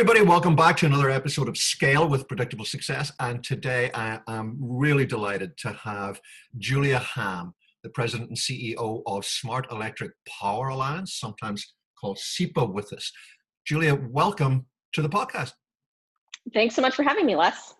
Everybody. Welcome back to another episode of Scale with Predictable Success. And today I am really delighted to have Julia Hamm, the president and CEO of Smart Electric Power Alliance, sometimes called SEPA, with us. Julia, welcome to the podcast. Thanks so much for having me, Les.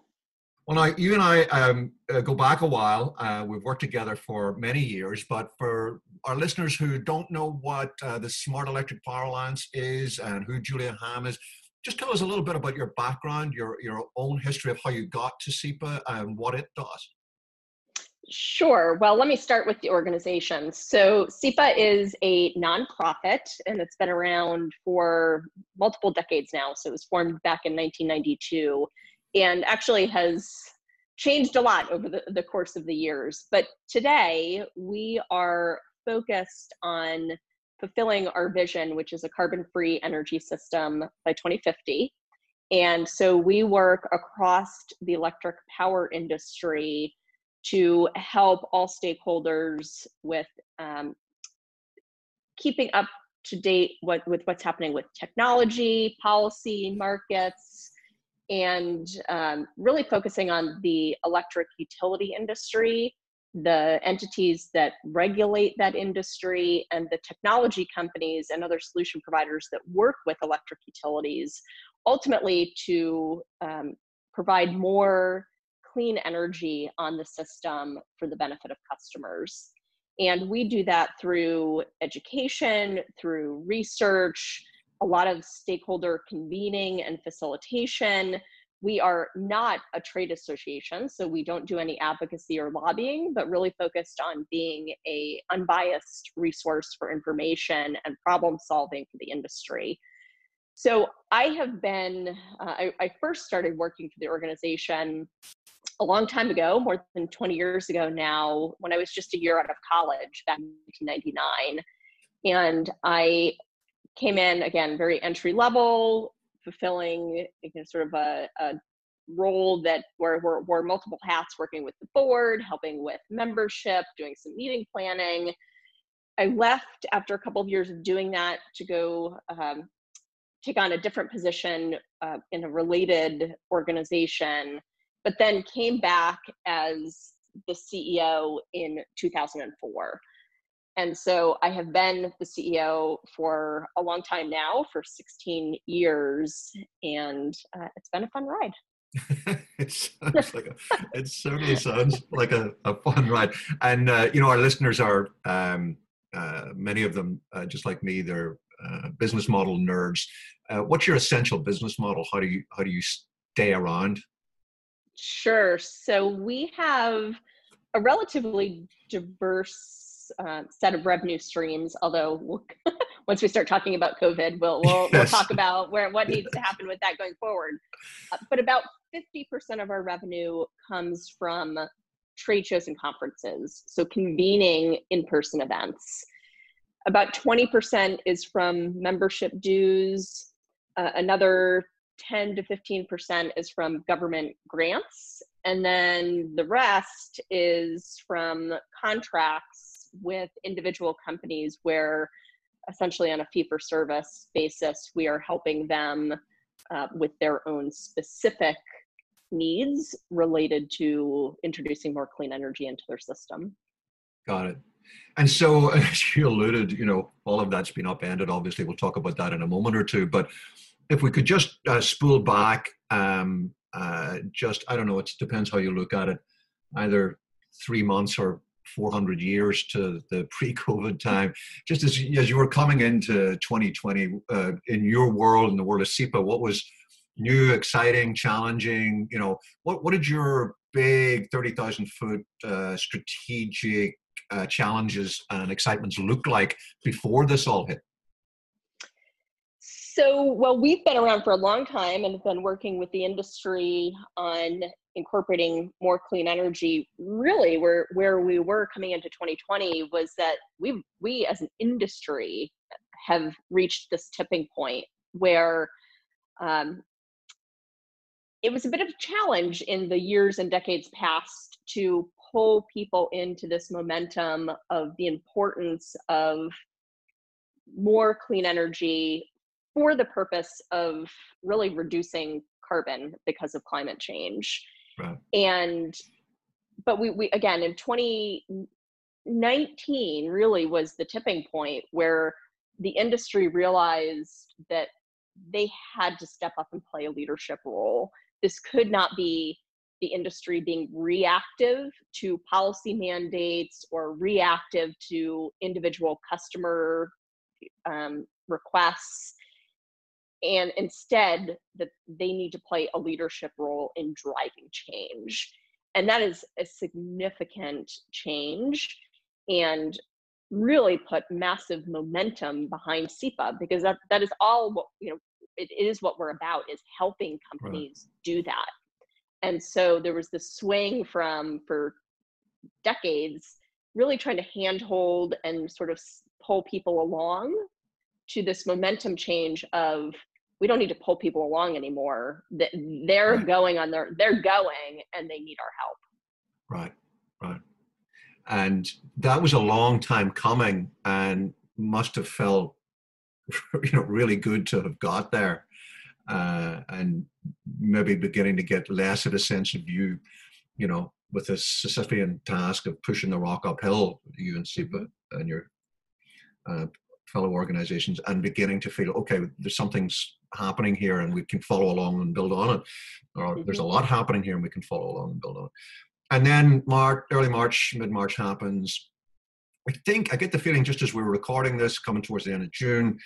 Well, now you and I um, uh, go back a while. Uh, we've worked together for many years, but for our listeners who don't know what uh, the Smart Electric Power Alliance is and who Julia Hamm is, just tell us a little bit about your background, your your own history of how you got to SEPA and what it does. Sure. Well, let me start with the organization. So, SEPA is a nonprofit and it's been around for multiple decades now. So, it was formed back in 1992 and actually has changed a lot over the, the course of the years. But today, we are focused on fulfilling our vision, which is a carbon free energy system by 2050. And so, we work across the electric power industry to help all stakeholders with um, keeping up to date what, with what's happening with technology, policy, markets, and um, really focusing on the electric utility industry, the entities that regulate that industry, and the technology companies and other solution providers that work with electric utilities, ultimately to um, provide more clean energy on the system for the benefit of customers. And we do that through education, through research, a lot of stakeholder convening and facilitation. We are not a trade association, so we don't do any advocacy or lobbying, but really focused on being a unbiased resource for information and problem solving for the industry. So I have been, uh, I, I, first started working for the organization a long time ago, more than 20 years ago now, when I was just a year out of college back in 1999. And I came in again, very entry level, fulfilling you know, sort of a, a role that where were wore multiple hats working with the board, helping with membership, doing some meeting planning. I left after a couple of years of doing that to go um, take on a different position uh, in a related organization but then came back as the CEO in 2004. And so I have been the CEO for a long time now, for 16 years, and uh, it's been a fun ride. it sounds like a, it certainly sounds like a, a fun ride. And uh, you know, our listeners are um, uh, many of them, uh, just like me, they're uh, business model nerds. Uh, what's your essential business model? How do you how do you stay around Sure. So we have a relatively diverse uh, set of revenue streams. Although we'll, once we start talking about COVID, we'll we'll, yes. we'll, talk about where what needs to happen with that going forward. Uh, but about fifty percent of our revenue comes from trade shows and conferences, so convening in-person events. About twenty percent is from membership dues. Uh, another 10 to 15% is from government grants. And then the rest is from contracts with individual companies where essentially on a fee for service basis, we are helping them uh, with their own specific needs related to introducing more clean energy into their system. Got it. And so, as you alluded, you know, all of that's been upended. Obviously, we'll talk about that in a moment or two. But if we could just uh, spool back, um, uh, just I don't know, it depends how you look at it, either three months or 400 years to the pre-COVID time. Just as as you were coming into 2020 uh, in your world, in the world of SEPA, what was new, exciting, challenging? You know, what what did your big 30,000 foot uh, strategic uh, challenges and excitements look like before this all hit? So, well, we've been around for a long time and have been working with the industry on incorporating more clean energy. Really, where where we were coming into 2020 was that we we as an industry have reached this tipping point where um, it was a bit of a challenge in the years and decades past to pull people into this momentum of the importance of more clean energy for the purpose of really reducing carbon because of climate change. Right. And but we, we again in 2019 really was the tipping point where the industry realized that they had to step up and play a leadership role. This could not be the industry being reactive to policy mandates or reactive to individual customer um, requests and instead that they need to play a leadership role in driving change and that is a significant change and really put massive momentum behind SEPA because that, that is all what you know it is what we're about is helping companies right. do that and so there was this swing from for decades really trying to handhold and sort of pull people along to this momentum change of we don't need to pull people along anymore. They're right. going on their, they're going and they need our help. Right, right. And that was a long time coming and must have felt, you know, really good to have got there. Uh, and maybe beginning to get less of a sense of you, you know, with this Sisyphean task of pushing the rock uphill, you and SEPA and your uh, fellow organizations, and beginning to feel, okay, there's something's happening here and we can follow along and build on it. Or mm-hmm. there's a lot happening here and we can follow along and build on it. And then March, early March, mid March happens. I think I get the feeling just as we're recording this, coming towards the end of June,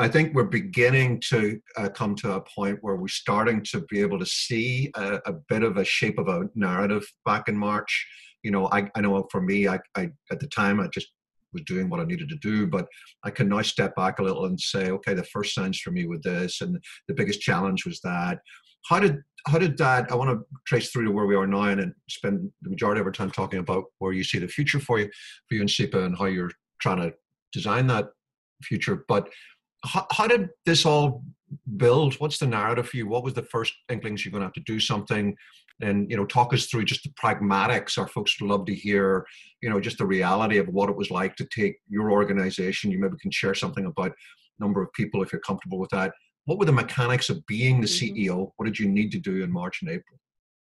I think we're beginning to uh, come to a point where we're starting to be able to see a, a, bit of a shape of a narrative back in March. You know, I, I know for me, I, I at the time I just was doing what I needed to do. But I can now step back a little and say, okay, the first signs for me with this, and the biggest challenge was that. How did how did that? I want to trace through to where we are now and spend the majority of our time talking about where you see the future for you, for you and SEPA, and how you're trying to design that future. But how, how did this all build? What's the narrative for you? What was the first inklings you're going to have to do something? And you know talk us through just the pragmatics our folks would love to hear you know just the reality of what it was like to take your organization you maybe can share something about number of people if you're comfortable with that what were the mechanics of being the mm-hmm. ceo what did you need to do in march and april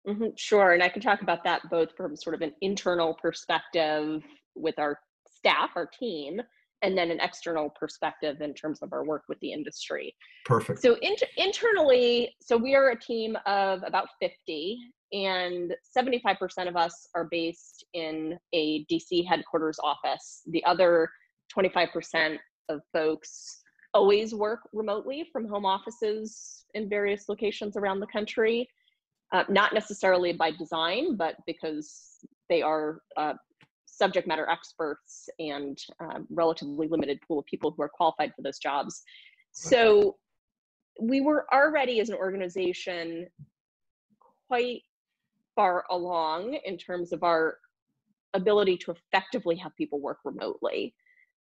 mm-hmm. sure and i can talk about that both from sort of an internal perspective with our staff our team and then an external perspective in terms of our work with the industry. Perfect. So in, internally, so we are a team of about 50 and 75% of us are based in a DC headquarters office. The other 25% of folks always work remotely from home offices in various locations around the country. Uh, not necessarily by design, but because they are uh, subject matter experts and um, relatively limited pool of people who are qualified for those jobs. So we were already as an organization quite far along in terms of our ability to effectively have people work remotely.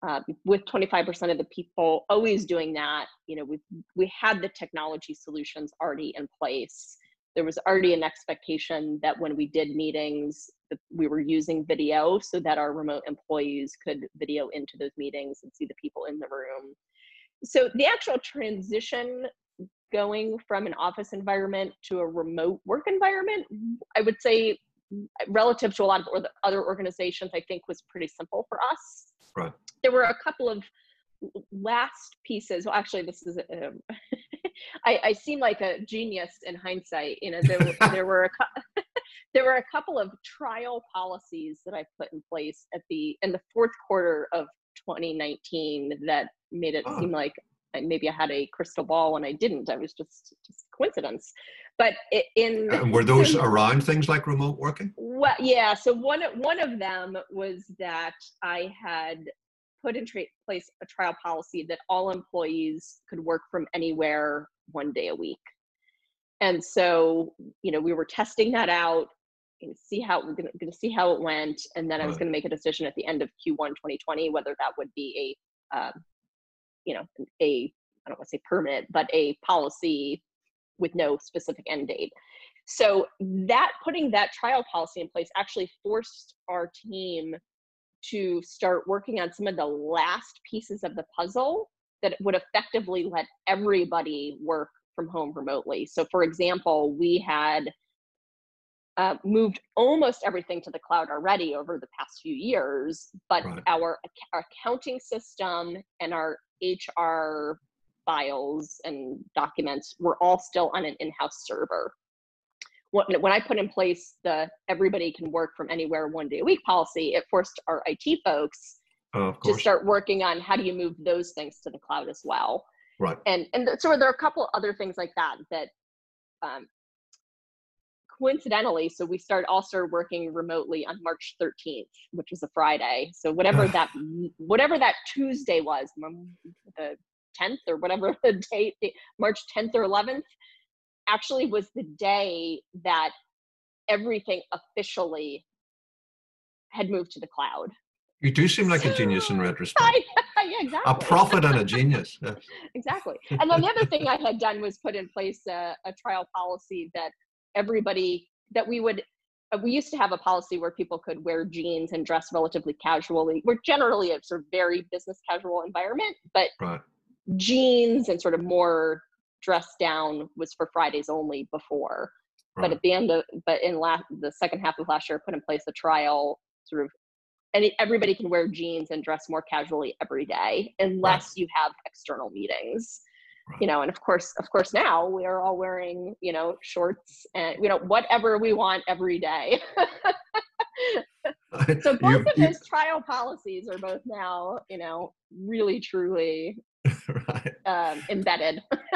Uh, with 25% of the people always doing that, you know, we we had the technology solutions already in place there was already an expectation that when we did meetings we were using video so that our remote employees could video into those meetings and see the people in the room. So the actual transition going from an office environment to a remote work environment i would say relative to a lot of other organizations i think was pretty simple for us. Right. There were a couple of last pieces. Well actually this is um, I, I seem like a genius in hindsight you know there, there were a there were a couple of trial policies that i put in place at the in the fourth quarter of 2019 that made it oh. seem like maybe i had a crystal ball when i didn't. I was just just coincidence. But in uh, and were those around things like remote working? Well yeah so one one of them was that i had put in tra- place a trial policy that all employees could work from anywhere one day a week. And so, you know, we were testing that out, and see how we're gonna, gonna see how it went, and then I was gonna make a decision at the end of Q1 2020 whether that would be a, um, you know, a I don't want to say permanent, but a policy with no specific end date. So that putting that trial policy in place actually forced our team to start working on some of the last pieces of the puzzle that would effectively let everybody work from home remotely. So, for example, we had uh, moved almost everything to the cloud already over the past few years, but right. our, our accounting system and our HR files and documents were all still on an in-house server. When, when I put in place the everybody can work from anywhere one day a week policy, it forced our IT folks oh, to start working on how do you move those things to the cloud as well. Right. And and so there are a couple other things like that that um, coincidentally, so we all started working remotely on March 13th, which was a Friday. So whatever that whatever that Tuesday was, the 10th or whatever the date, March 10th or 11th, actually was the day that everything officially had moved to the cloud. You do seem like a genius in retrospect. yeah, exactly. A prophet and a genius. Yes. exactly. And then the other thing I had done was put in place a, a trial policy that everybody that we would uh, we used to have a policy where people could wear jeans and dress relatively casually. We're generally a sort of very business casual environment, but right. jeans and sort of more dressed down was for Fridays only before. Right. But at the end of, but in last, the second half of last year, put in place a trial sort of, and everybody can wear jeans and dress more casually every day, unless right. you have external meetings you know and of course of course now we are all wearing you know shorts and you know whatever we want every day so both you, of his trial policies are both now you know really truly right. um, embedded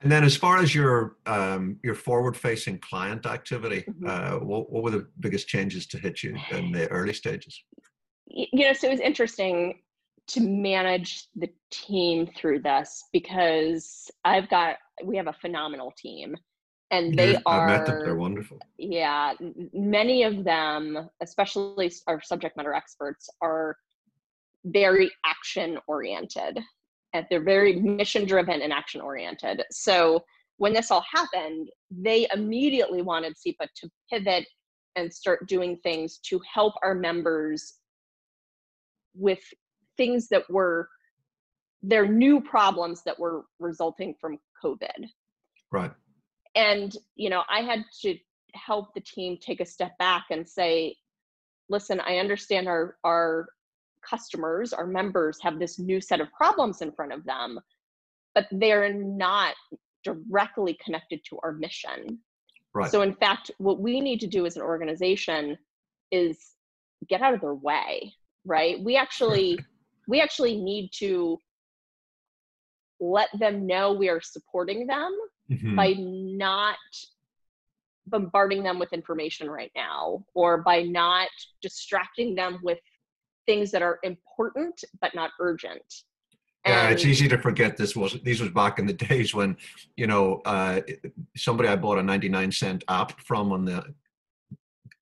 and then as far as your um, your forward facing client activity mm-hmm. uh, what, what were the biggest changes to hit you in the early stages you know so it was interesting to manage the team through this because I've got we have a phenomenal team and they are met them. they're wonderful. Yeah, many of them, especially our subject matter experts are very action oriented and they're very mission driven and action oriented. So when this all happened, they immediately wanted SEPA to pivot and start doing things to help our members with things that were their new problems that were resulting from COVID. Right. And, you know, I had to help the team take a step back and say, listen, I understand our, our customers, our members have this new set of problems in front of them, but they're not directly connected to our mission. Right. So, in fact, what we need to do as an organization is get out of their way, right? We actually we actually need to let them know we are supporting them mm-hmm. by not bombarding them with information right now or by not distracting them with things that are important but not urgent. Yeah, it's easy to forget this was these was back in the days when, you know, uh, somebody I bought a 99 cent app from on the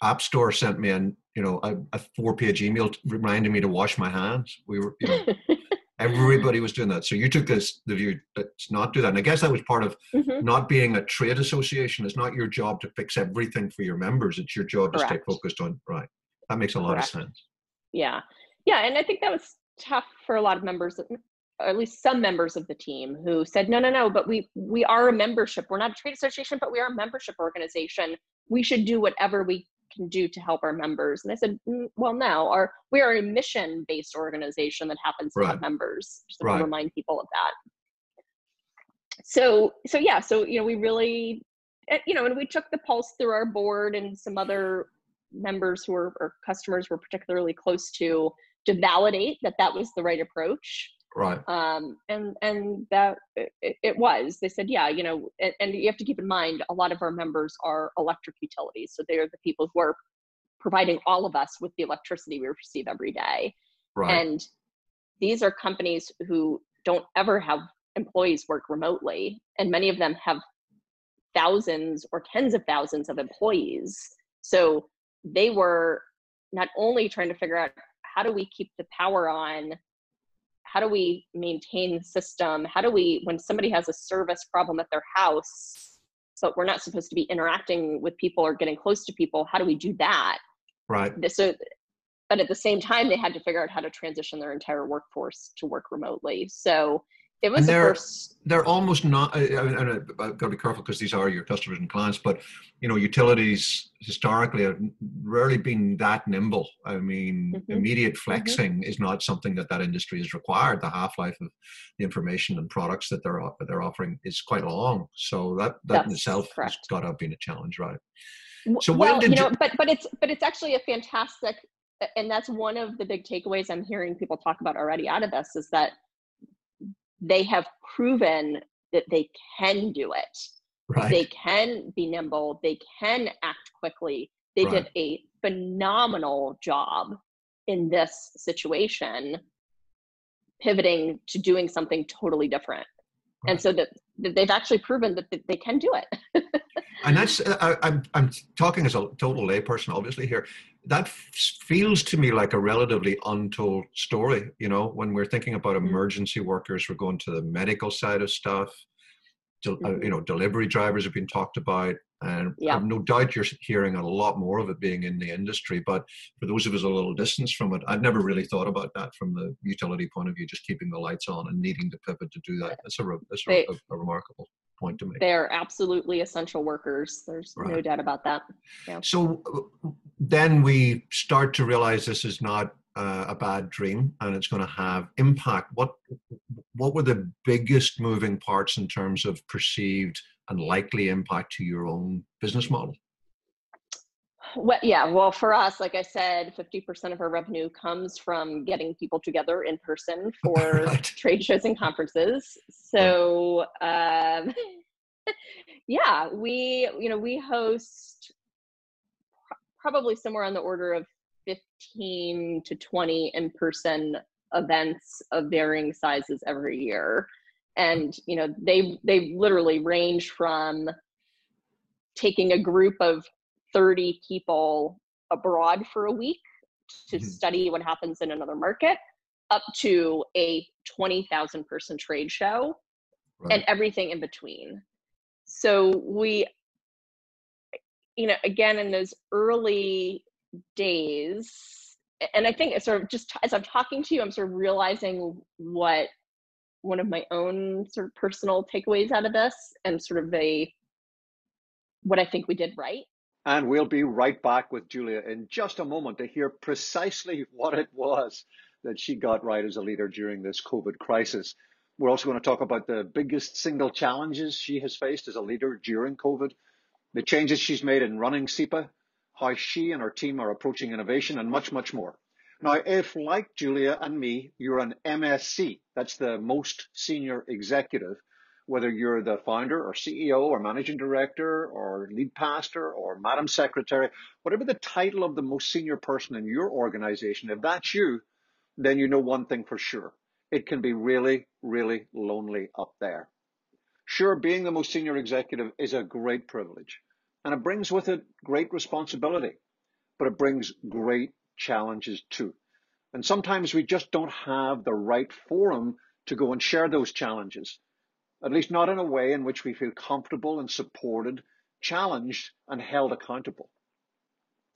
app store sent me an you know a, a four page email reminding me to wash my hands. We were you know everybody was doing that. So you took this the view let's not do that. And i guess that was part of mm-hmm. not being a trade association. It's not your job to fix everything for your members. It's your job Correct. to stay focused on right. That makes a lot Correct. of sense yeah. Yeah and i think that was tough for a lot of members or at least some members of the team who said no no no but we we are a membership. We're not a trade association but we are a membership organization. We should do whatever we can do to help our members. And i said mm, well no. Our we are a mission based organization that happens to right. have members. Just right. to remind people of that. So so yeah so you know we really eh, you know and we took the pulse through our board and some other members who were or customers were particularly close to to validate that that was the right approach. Right. Um and and that it, it, was. They said yeah you know and, and, you have to keep in mind a lot of our members are electric utilities so they are the people who are providing all of us with the electricity we receive every day. Right. And these are companies who don't ever have employees work remotely and many of them have thousands or tens of thousands of employees. So they were not only trying to figure out how do we keep the power on how do we maintain the system how do we when somebody has a service problem at their house but we're not supposed to be interacting with people or getting close to people how do we do that right so uh, but at the same time, they had to figure out how to transition their entire workforce to work remotely. So it was they're, first... they're almost not I, I, have got to be careful because these are your customers and clients but you know utilities historically have rarely been that nimble i mean mm-hmm. immediate mm-hmm. flexing mm-hmm. is not something that that industry has required the half-life of the information and products that they're they're offering is quite long so that that That's in itself correct. has got to have been a challenge right so well, you know you... but but it's but it's actually a fantastic and that's one of the big takeaways i'm hearing people talk about already out of this is that they have proven that they can do it. Right. They can be nimble. They can act quickly. They right. did a phenomenal job in this situation, pivoting to doing something totally different. Right. And so that, that, they've actually proven that, that they can do it. and that's I, I'm I'm talking as a total layperson, obviously here. That feels to me like a relatively untold story. You know, when we're thinking about mm-hmm. emergency workers, we're going to the medical side of stuff. Uh, mm-hmm. You know, delivery drivers have been talked about, and yeah. No doubt you're hearing a lot more of it being in the industry. But for those of us a little distance from it, I'd never really thought about that from the utility point of view, just keeping the lights on and needing to pivot to do that. That's a, that's a, a, a remarkable point to make. They're absolutely essential workers. There's right. no doubt about that. Yeah. So uh, then we start to realize this is not uh, a bad dream and it's going to have impact. What what were the biggest moving parts in terms of perceived and likely impact to your own business model? Well, yeah, well, for us, like I said, 50% of our revenue comes from getting people together in person for right. trade shows and conferences. So, um, yeah, we, you know, we host probably somewhere on the order of 15 to 20 in person events of varying sizes every year. And, you know, they, they literally range from taking a group of 30 people abroad for a week to mm-hmm. study what happens in another market up to a 20,000 person trade show right. and everything in between. So we, you know, again, in those early days, and I think it's sort of just as I'm talking to you, I'm sort of realizing what one of my own sort of personal takeaways out of this and sort of a what I think we did right and we'll be right back with Julia in just a moment to hear precisely what it was that she got right as a leader during this COVID crisis. We're also going to talk about the biggest single challenges she has faced as a leader during COVID, the changes she's made in running SEPA, how she and her team are approaching innovation, and much, much more. Now, if like Julia and me, you're an MSC, that's the most senior executive, whether you're the founder or CEO or managing director or lead pastor or madam secretary, whatever the title of the most senior person in your organization, if that's you, then you know one thing for sure. It can be really, really lonely up there. Sure, being the most senior executive is a great privilege and it brings with it great responsibility, but it brings great challenges too. And sometimes we just don't have the right forum to go and share those challenges at least not in a way in which we feel comfortable and supported, challenged, and held accountable.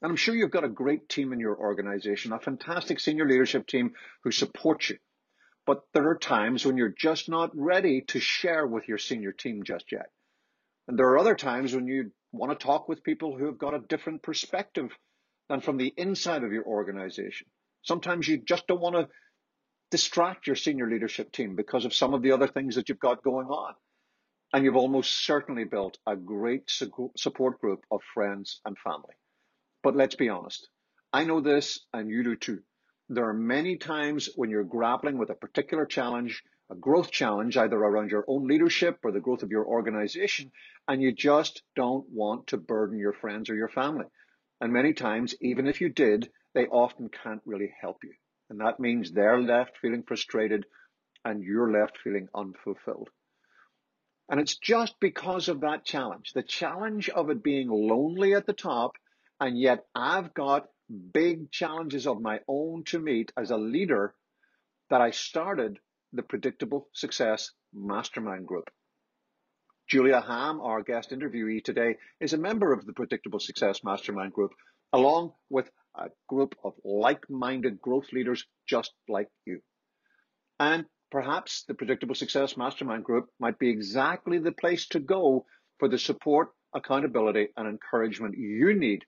And I'm sure you've got a great team in your organization, a fantastic senior leadership team who supports you. But there are times when you're just not ready to share with your senior team just yet. And there are other times when you want to talk with people who have got a different perspective than from the inside of your organization. Sometimes you just don't want to distract your senior leadership team because of some of the other things that you've got going on. And you've almost certainly built a great support group of friends and family. But let's be honest. I know this and you do too. There are many times when you're grappling with a particular challenge, a growth challenge, either around your own leadership or the growth of your organization, and you just don't want to burden your friends or your family. And many times, even if you did, they often can't really help you. And that means they're left feeling frustrated and you're left feeling unfulfilled. And it's just because of that challenge, the challenge of it being lonely at the top, and yet I've got big challenges of my own to meet as a leader that I started the Predictable Success Mastermind Group. Julia Hamm, our guest interviewee today, is a member of the Predictable Success Mastermind Group, along with a group of like-minded growth leaders just like you. And perhaps the Predictable Success Mastermind Group might be exactly the place to go for the support, accountability, and encouragement you need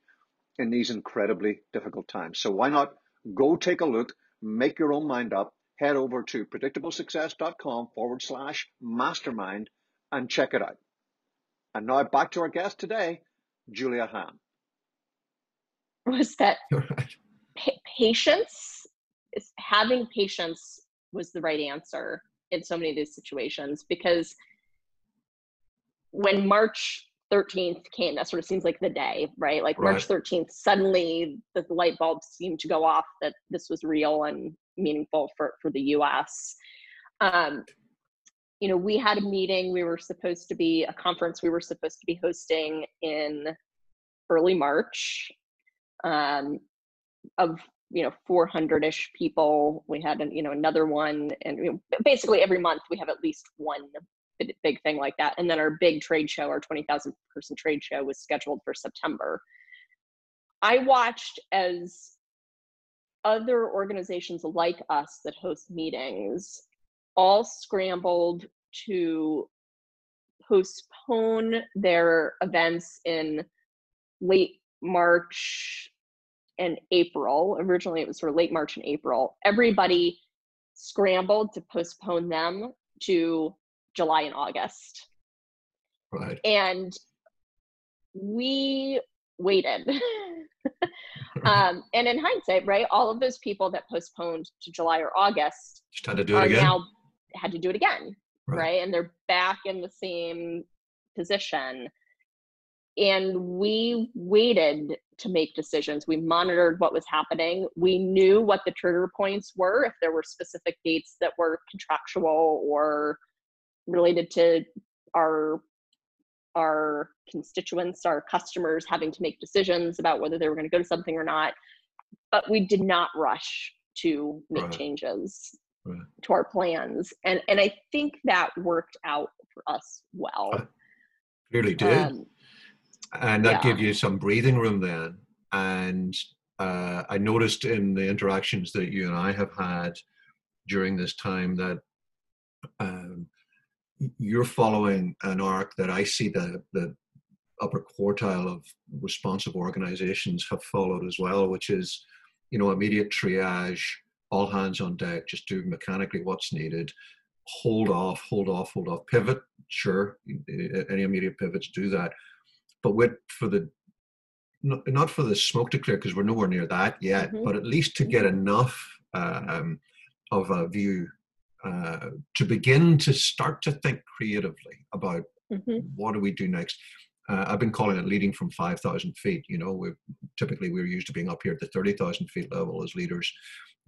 in these incredibly difficult times. So why not go take a look, make your own mind up, head over to predictablesuccess.com forward slash mastermind and check it out. And now back to our guest today, Julia Hamm. Was that pa- patience? Is having patience was the right answer in so many of these situations because when March 13th came, that sort of seems like the day, right? Like right. March 13th, suddenly the light bulbs seemed to go off that this was real and meaningful for, for the US. Um, you know, we had a meeting, we were supposed to be a conference we were supposed to be hosting in early March um, of you know 400ish people we had you know another one and you know, basically every month we have at least one big thing like that and then our big trade show our 20,000 person trade show was scheduled for September. I watched as other organizations like us that host meetings all scrambled to postpone their events in late March and April. Originally, it was sort of late March and April. Everybody scrambled to postpone them to July and August. Right. And we waited. um, and in hindsight, right, all of those people that postponed to July or August just had to do it again. Now had to do it again, right. right? And they're back in the same position and we waited to make decisions. We monitored what was happening. We knew what the trigger points were if there were specific dates that were contractual or related to our our constituents our customers having to make decisions about whether they were going to go to something or not. But we did not rush to make right. changes right. to our plans and and i think that worked out for us well. I clearly did. Um, and that yeah. gave you some breathing room then. And uh, I noticed in the interactions that you and I have had during this time that um, you're following an arc that I see the the upper quartile of responsive organizations have followed as well, which is, you know, immediate triage, all hands on deck, just do mechanically what's needed, hold off, hold off, hold off, pivot, sure, any immediate pivots do that, but wait for the not for the smoke to clear because we're nowhere near that yet, mm-hmm. but at least to get mm-hmm. enough um, of a view uh, to begin to start to think creatively about mm-hmm. what do we do next. Uh, I've been calling it leading from 5,000 feet. You know, we typically we're used to being up here at the 30,000 feet level as leaders.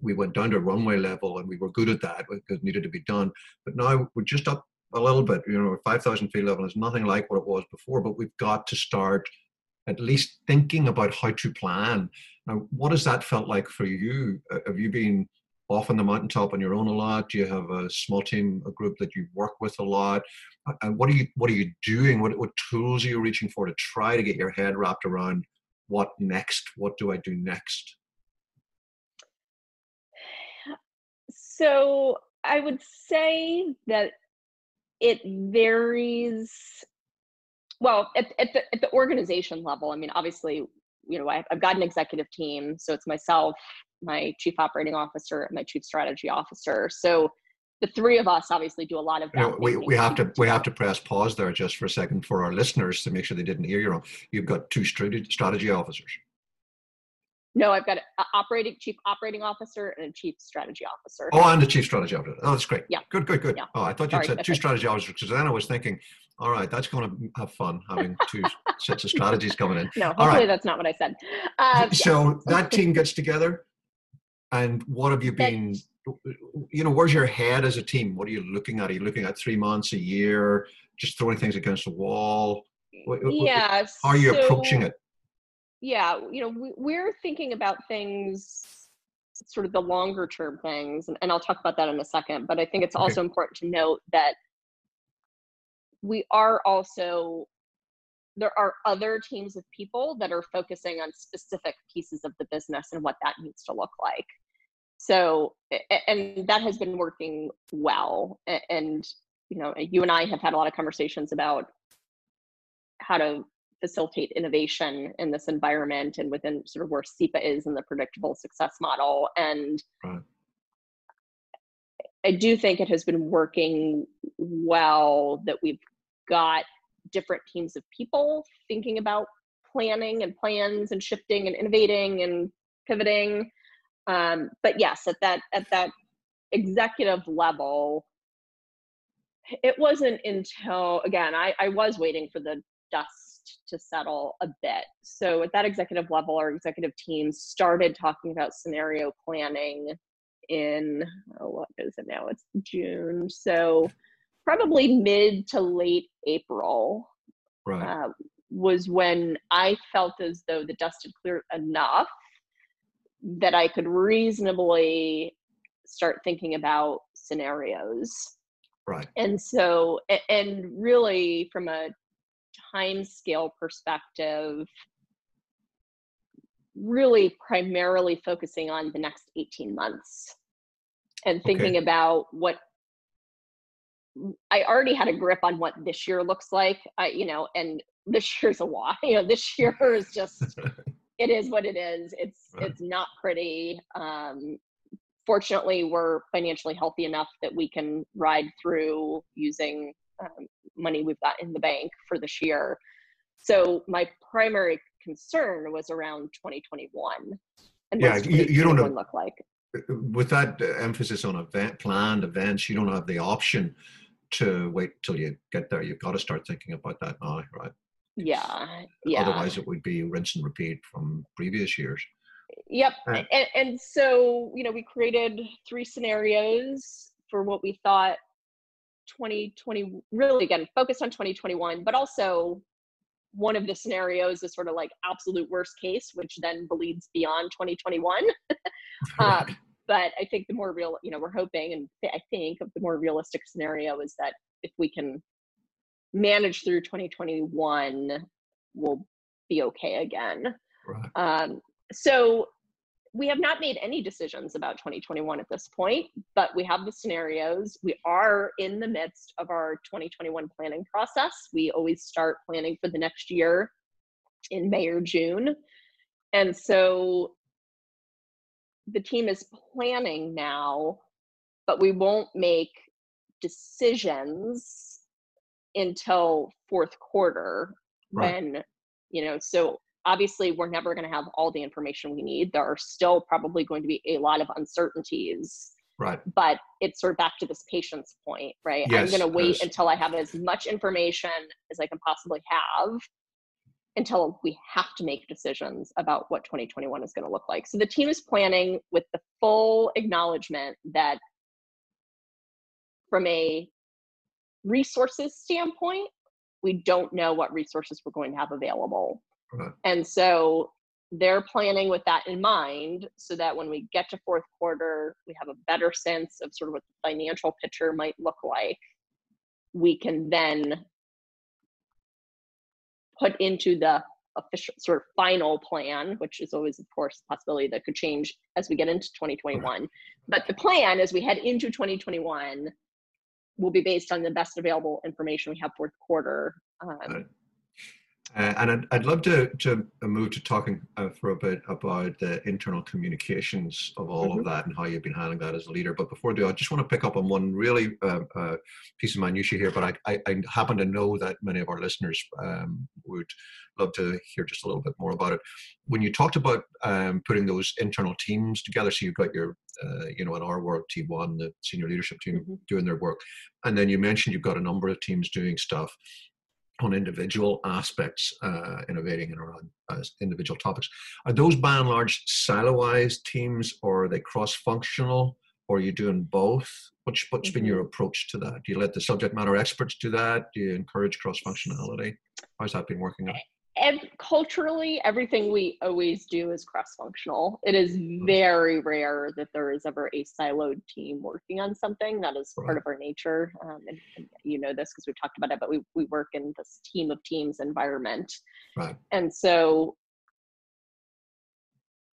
We went down to runway level and we were good at that because it needed to be done. But now we're just up a little bit. You know, 5,000 feet level is nothing like what it was before, but we've got to start at least thinking about how to plan. Now, what has that felt like for you? Uh, have you been off on the mountaintop on your own a lot? Do you have a small team, a group that you work with a lot? Uh, and what are you what are you doing? What what tools are you reaching for to try to get your head wrapped around what next? What do I do next? So I would say that it varies well at, at, the, at the organization level i mean obviously you know I've, I've got an executive team so it's myself my chief operating officer and my chief strategy officer so the three of us obviously do a lot of that. We, we have to we have to press pause there just for a second for our listeners to make sure they didn't hear you wrong. You've got two strategy officers. No, I've got an operating chief operating officer and a chief strategy officer. Oh, and the chief strategy officer. Oh, that's great. Yeah. Good, good, good. Yeah. Oh, I thought you said two strategy officers because then I was thinking, all right, that's going to have fun having two sets of strategies coming in. No, hopefully right. that's not what I said. Um, so that team gets together, and what have you been? You know, where's your head as a team? What are you looking at? Are you looking at three months, a year, just throwing things against the wall? Yeah. How are you so, approaching it? Yeah you know we, are thinking about things sort of the longer term things and, and, i'll talk about that in a second but i think it's okay. also important to note that we are also there are other teams of people that are focusing on specific pieces of the business and what that needs to look like. So, and that has been working well. And, you know, you and I have had a lot of conversations about how to facilitate innovation in this environment and within sort of where SEPA is in the predictable success model. And right. I do think it has been working well that we've got different teams of people thinking about planning and plans and shifting and innovating and pivoting. Um, but yes, at that at that executive level, it wasn't until again I, I was waiting for the dust to settle a bit. So at that executive level, our executive team started talking about scenario planning in oh, what is it now? It's June. So probably mid to late April right. uh, was when I felt as though the dust had cleared enough that I could reasonably start thinking about scenarios. Right. And so, and really from a time scale perspective, really primarily focusing on the next 18 months and thinking okay. about what I already had a grip on what this year looks like. I, you know, and this year's a lot. You know, this year is just it is what it is. It's right. it's not pretty. Um, fortunately, we're financially healthy enough that we can ride through using um, money we've got in the bank for this year. So my primary concern was around 2021. And yeah, you, you don't know, look like? With that emphasis on event planned events you don't have the option to wait till you get there. You've got to start thinking about that now right? Yeah yeah. otherwise it would be rinse and repeat from previous years. Yep uh, and, and so you know we created three scenarios for what we thought 2020 really again focused on 2021 but also one of the scenarios is sort of like absolute worst case, which then bleeds beyond 2021. um, but I think the more real, you know, we're hoping and I think of the more realistic scenario is that if we can manage through 2021, we'll be okay again. Right. Um, so we have not made any decisions about 2021 at this point, but we have the scenarios. We are in the midst of our 2021 planning process. We always start planning for the next year in May or June. And so the team is planning now, but we won't make decisions until fourth quarter right. when, you know, so obviously we're never going to have all the information we need. There are still probably going to be a lot of uncertainties right. but it's sort of back to this patience point right? Yes, i'm going to wait yes. until i have as much information as i can possibly have until we have to make decisions about what 2021 is going to look like. So the team is planning with the full acknowledgement that from a resources standpoint we don't know what resources we're going to have available Right. And so they're planning with that in mind so that when we get to fourth quarter, we have a better sense of sort of what the financial picture might look like. We can then put into the official sort of final plan, which is always, of course, a possibility that could change as we get into 2021. Right. But the plan as we head into 2021 will be based on the best available information we have fourth quarter. Um, right. Uh, and I'd, I'd love to, to move to talking uh, for a bit about the internal communications of all mm-hmm. of that and how you've been handling that as a leader. But before I do, I just want to pick up on one really uh, uh piece of minutiae here. But I, I, I, happen to know that many of our listeners um, would love to hear just a little bit more about it. When you talked about um, putting those internal teams together, so you've got your, uh, you know, in our work, team one, the senior leadership team mm-hmm. doing their work, and then you mentioned you've got a number of teams doing stuff on individual aspects, uh, innovating and around uh, individual topics. Are those by and large siloized teams or are they cross functional? Or are you doing both? What's, what's mm-hmm. been your approach to that? Do you let the subject matter experts do that? Do you encourage cross functionality? How's that been working out? Ev- culturally, everything we always do is cross functional. It is very rare that there is ever a siloed team working on something. That is part of our nature. Um, and, and, you know this because we've talked about it, but we, we work in this team of teams environment. Right. And so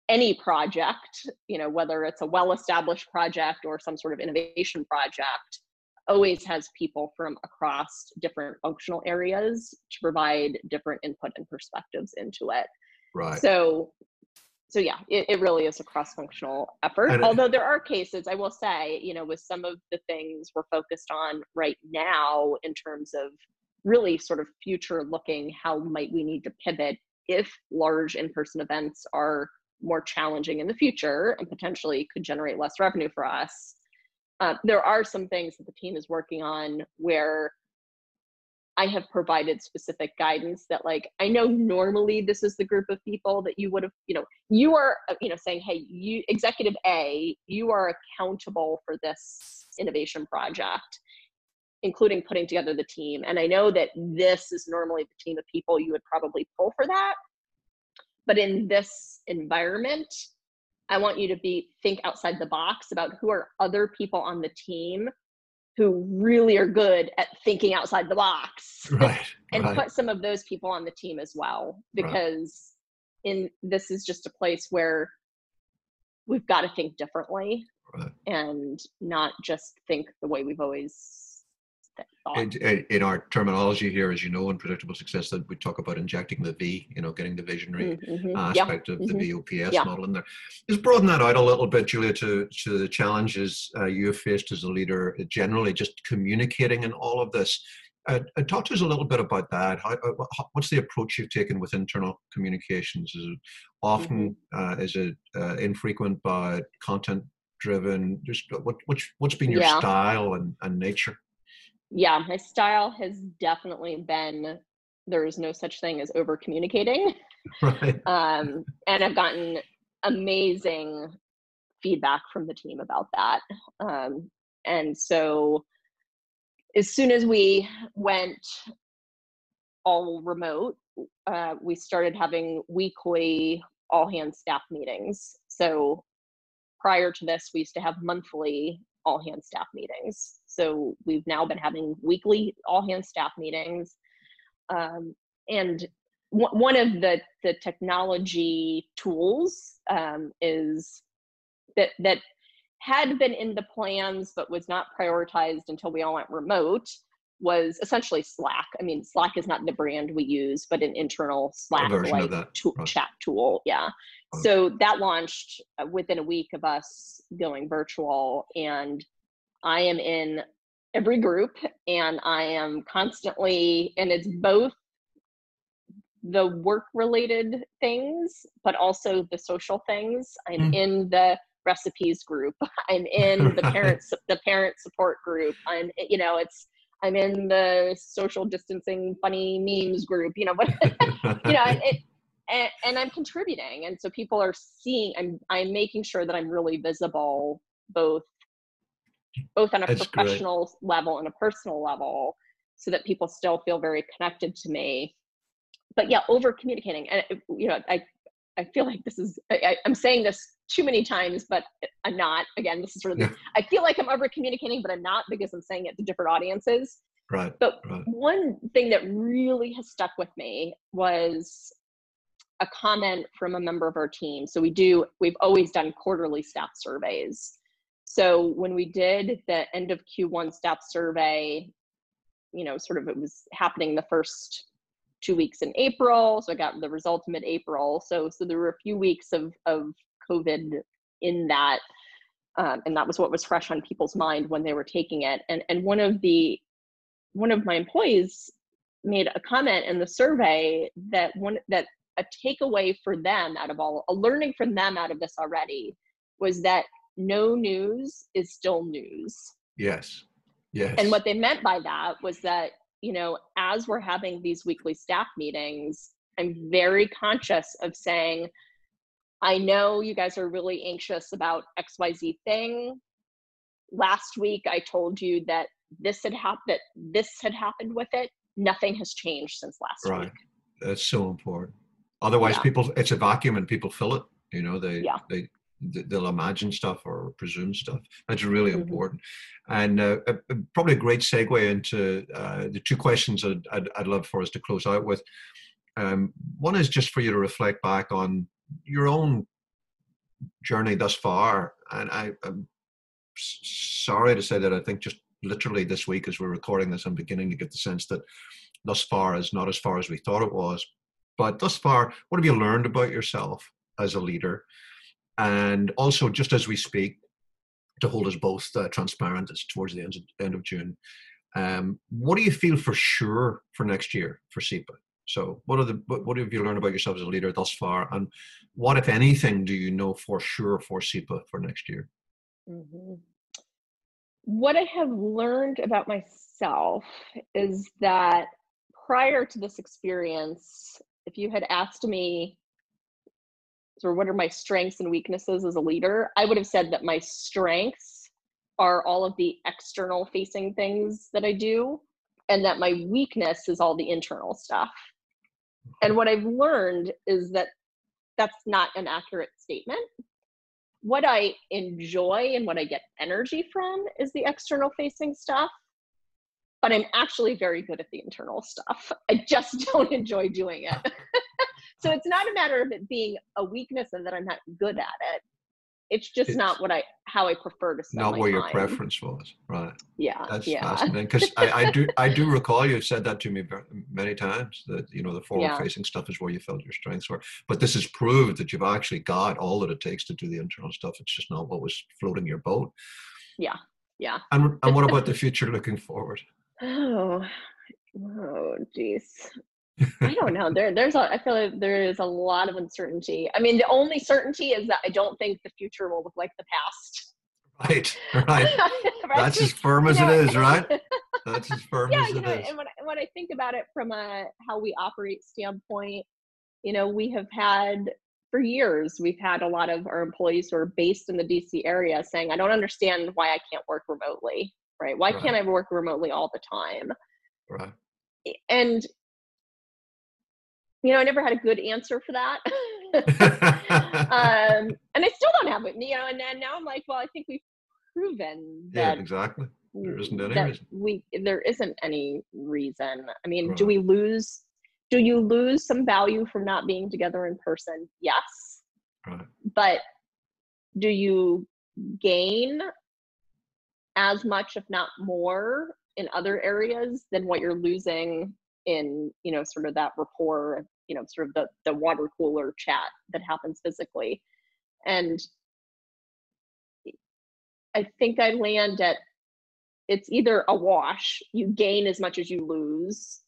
any project, you know, whether it's a well established project or some sort of innovation project, always has people from across different functional areas to provide different input and perspectives into it. Right. So so yeah, it, it really is a cross-functional effort. And- Although there are cases, I will say, you know, with some of the things we're focused on right now in terms of really sort of future looking, how might we need to pivot if large in-person events are more challenging in the future and potentially could generate less revenue for us. Uh, there are some things that the team is working on where I have provided specific guidance that, like, I know normally this is the group of people that you would have, you know, you are, uh, you know, saying, hey, you, executive A, you are accountable for this innovation project, including putting together the team. And I know that this is normally the team of people you would probably pull for that. But in this environment, I want you to be think outside the box about who are other people on the team who really are good at thinking outside the box Right. and right. put some of those people on the team as well Right. because in this is just a place where we've got to think differently Right. and not just think the way we've always. In, in- our terminology here, as you know, in predictable success, that we talk about injecting the V, you know, getting the visionary mhm. Yeah. aspect of the VOPS Yeah. model in there. Just broaden that out a little bit, Julia, to, to the challenges uh, you have faced as a leader, uh, generally just communicating in all of this. Uh, uh, talk to us a little bit about that. How, uh, wha- what's the approach you've taken with internal communications? Is it often, Mm-hmm. uh, is it uh, infrequent, but content driven? Just what, what's, what's been your Yeah. style and, and nature? Yeah, my style has definitely been there is no such thing as over communicating. right. um, and I've gotten amazing feedback from the team about that. Um, and so, as soon as we went all remote, uh, we started having weekly all hands staff meetings. So, prior to this, we used to have monthly all hands staff meetings. So, we've now been having weekly all hands staff meetings. Um, and one one of the the technology tools um, is that that had been in the plans but was not prioritized until we all went remote was essentially Slack. I mean, Slack is not the brand we use, but an internal Slack like tool, right. chat tool. Yeah. So that launched uh, within a week of us going virtual, and I am in every group, and I am constantly, and it's both the work related things but also the social things. I'm Mm. in the recipes group. I'm in the parents the parent support group. I'm you know it's i'm in the social distancing funny memes group you know but you know and it and, and i'm contributing and so people are seeing i'm i'm making sure that i'm really visible both both on a That's great. professional level and a personal level so that people still feel very connected to me but yeah over communicating and uh, you know i i feel like this is I, i'm saying this too many times but i'm not again this is sort of Yeah. i feel like i'm over communicating but i'm not because i'm saying it to different audiences right. but Right. one thing that really has stuck with me was a comment from a member of our team. So we do, we've always done quarterly staff surveys. So when we did the end of Q1 staff survey, you know, sort of it was happening the first two weeks in April. So I got the results mid-April. So so there were a few weeks of of COVID in that. Um, and that was what was fresh on people's mind when they were taking it. And and one of the one of my employees made a comment in the survey that one that a takeaway for them out of all a learning from them out of this already was that no news is still news Yes. Yes. and what they meant by that was that you know as we're having these weekly staff meetings i'm very conscious of saying i know you guys are really anxious about xyz thing last week i told you that this had happened that this had happened with it nothing has changed since last Right. week That's so important. Otherwise, Yeah. people it's a vacuum and people fill it. You know, they Yeah. they th- they'll imagine stuff or presume stuff. That's really Mhm. important. And uh, uh, uh, probably a great segue into uh, the two questions I'd, I'd, I'd love for us to close out with. Um, one is just for you to reflect back on your own journey thus far. And I, I'm sorry to say that I think just literally this week as we're recording this, I'm beginning to get the sense that thus far is not as far as we thought it was. But thus far, what have you learned about yourself as a leader? And also, just as we speak, to hold us both uh, transparent, it's towards the end of, end of June. Um, what do you feel for sure for next year for SEPA? So, what are the what, have you learned about yourself as a leader thus far, and what, if anything, do you know for sure for SEPA for next year? Mhm. What I have learned about myself is that prior to this experience, if you had asked me, of what are my strengths and weaknesses as a leader, I would have said that my strengths are all of the external facing things that I do, and that my weakness is all the internal stuff. And what I've learned is that that's not an accurate statement what I enjoy and what I get energy from is the external facing stuff. But I'm actually very good at the internal stuff. I just don't enjoy doing it. so it's not a matter of it being a weakness and that I'm not good at it. It's just It's not what I how I prefer to spend Not where your preference was, right? Yeah, That's yeah, fascinating because I, I do I do recall you've said that to me many times that you know the forward facing stuff is where you felt your strengths were. But this has proved that you've actually got all that it takes to do the internal stuff. It's just not what was floating your boat. yeah. Yeah. And and what about the future looking forward? Oh, oh, jeez. I don't know. There, there's a. I feel like there is a lot of uncertainty. I mean, the only certainty is that I don't think the future will look like the past. Right, right. Right? That's as firm as You know, is, right? That's as firm as it is. yeah, as you it know, is. and when I, when I think about it from a how we operate standpoint, you know, we have had for years we've had a lot of our employees who are based in the DC area saying, "I don't understand why I can't work remotely." Right? Why Right. can't I work remotely all the time? Right. and you know, I never had a good answer for that. um, and I still don't have it, you know, and then now I'm like, well, I think we've proven yeah, that, exactly. There isn't any that reason. we there isn't any reason. I mean, do we lose do you lose some value from not being together in person? Yes. Right. But do you gain as much, if not more, in other areas than what you're losing in, you know, sort of that rapport, you know, sort of the, the water cooler chat that happens physically? And I think I land at it's either a wash, you gain as much as you lose,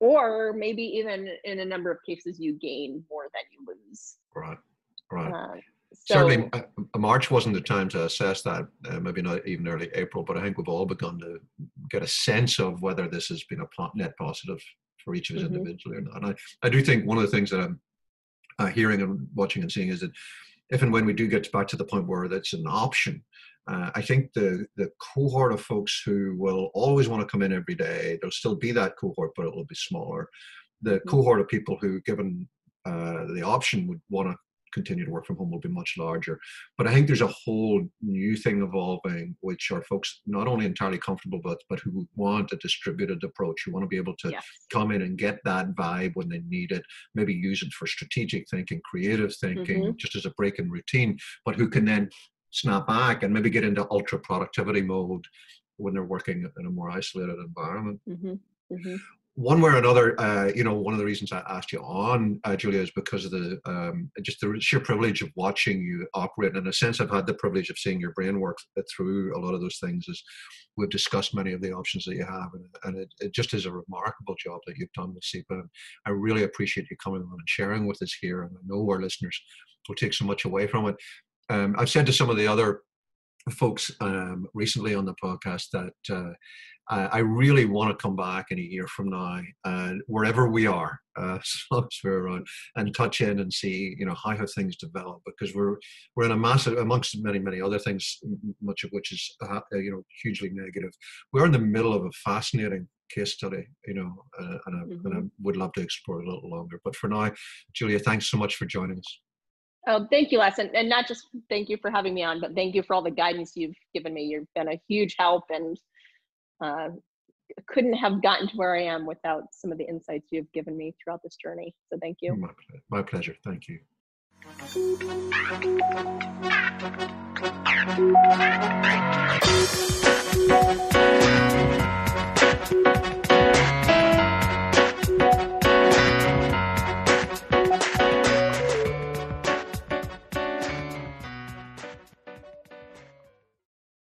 or maybe even in a number of cases, you gain more than you lose. Right. Right. Uh, so, Certainly, uh, March wasn't the time to assess that. Uh, maybe not even early April, but I think we've all begun to get a sense of whether this has been a net positive for each of us Mhm. individually or not. And I, I do think one of the things that I'm uh, hearing and watching and seeing is that if and when we do get back to the point where that's an option, uh, I think the the cohort of folks who will always want to come in every day, there'll still be that cohort, but it will be smaller. The Mhm. cohort of people who, given uh, the option, would want to continue to work from home will be much larger. But I think there's a whole new thing evolving, which are folks not only entirely comfortable with, but who want a distributed approach, who want to be able to yes. come in and get that vibe when they need it, maybe use it for strategic thinking, creative thinking, just as a break in routine, but who can then snap back and maybe get into ultra productivity mode when they're working in a more isolated environment. hmm hmm One way or another, uh, you know, one of the reasons I asked you on, uh, Julia, is because of the um, just the sheer privilege of watching you operate. And in a sense, I've had the privilege of seeing your brain work through a lot of those things. As we've discussed many of the options that you have, and, and it, it just is a remarkable job that you've done with SEPA. And I really appreciate you coming on and sharing with us here. And I know our listeners will take so much away from it. Um, I've said to some of the other folks um, recently on the podcast that uh, I, I really want to come back in a year from now, and wherever we are, uh, as long as we're around, and touch in and see, you know, how have things developed because we're we're in a massive, amongst many many other things, much of which is uh, you know hugely negative. We're in the middle of a fascinating case study, you know, uh, and, I, Mm-hmm. and I would love to explore a little longer. But for now, Julia, thanks so much for joining us. Oh, thank you, Les, and, and not just thank you for having me on, but thank you for all the guidance you've given me. You've been a huge help, and uh, couldn't have gotten to where I am without some of the insights you've given me throughout this journey. So thank you. My, my pleasure. Thank you. Thank you.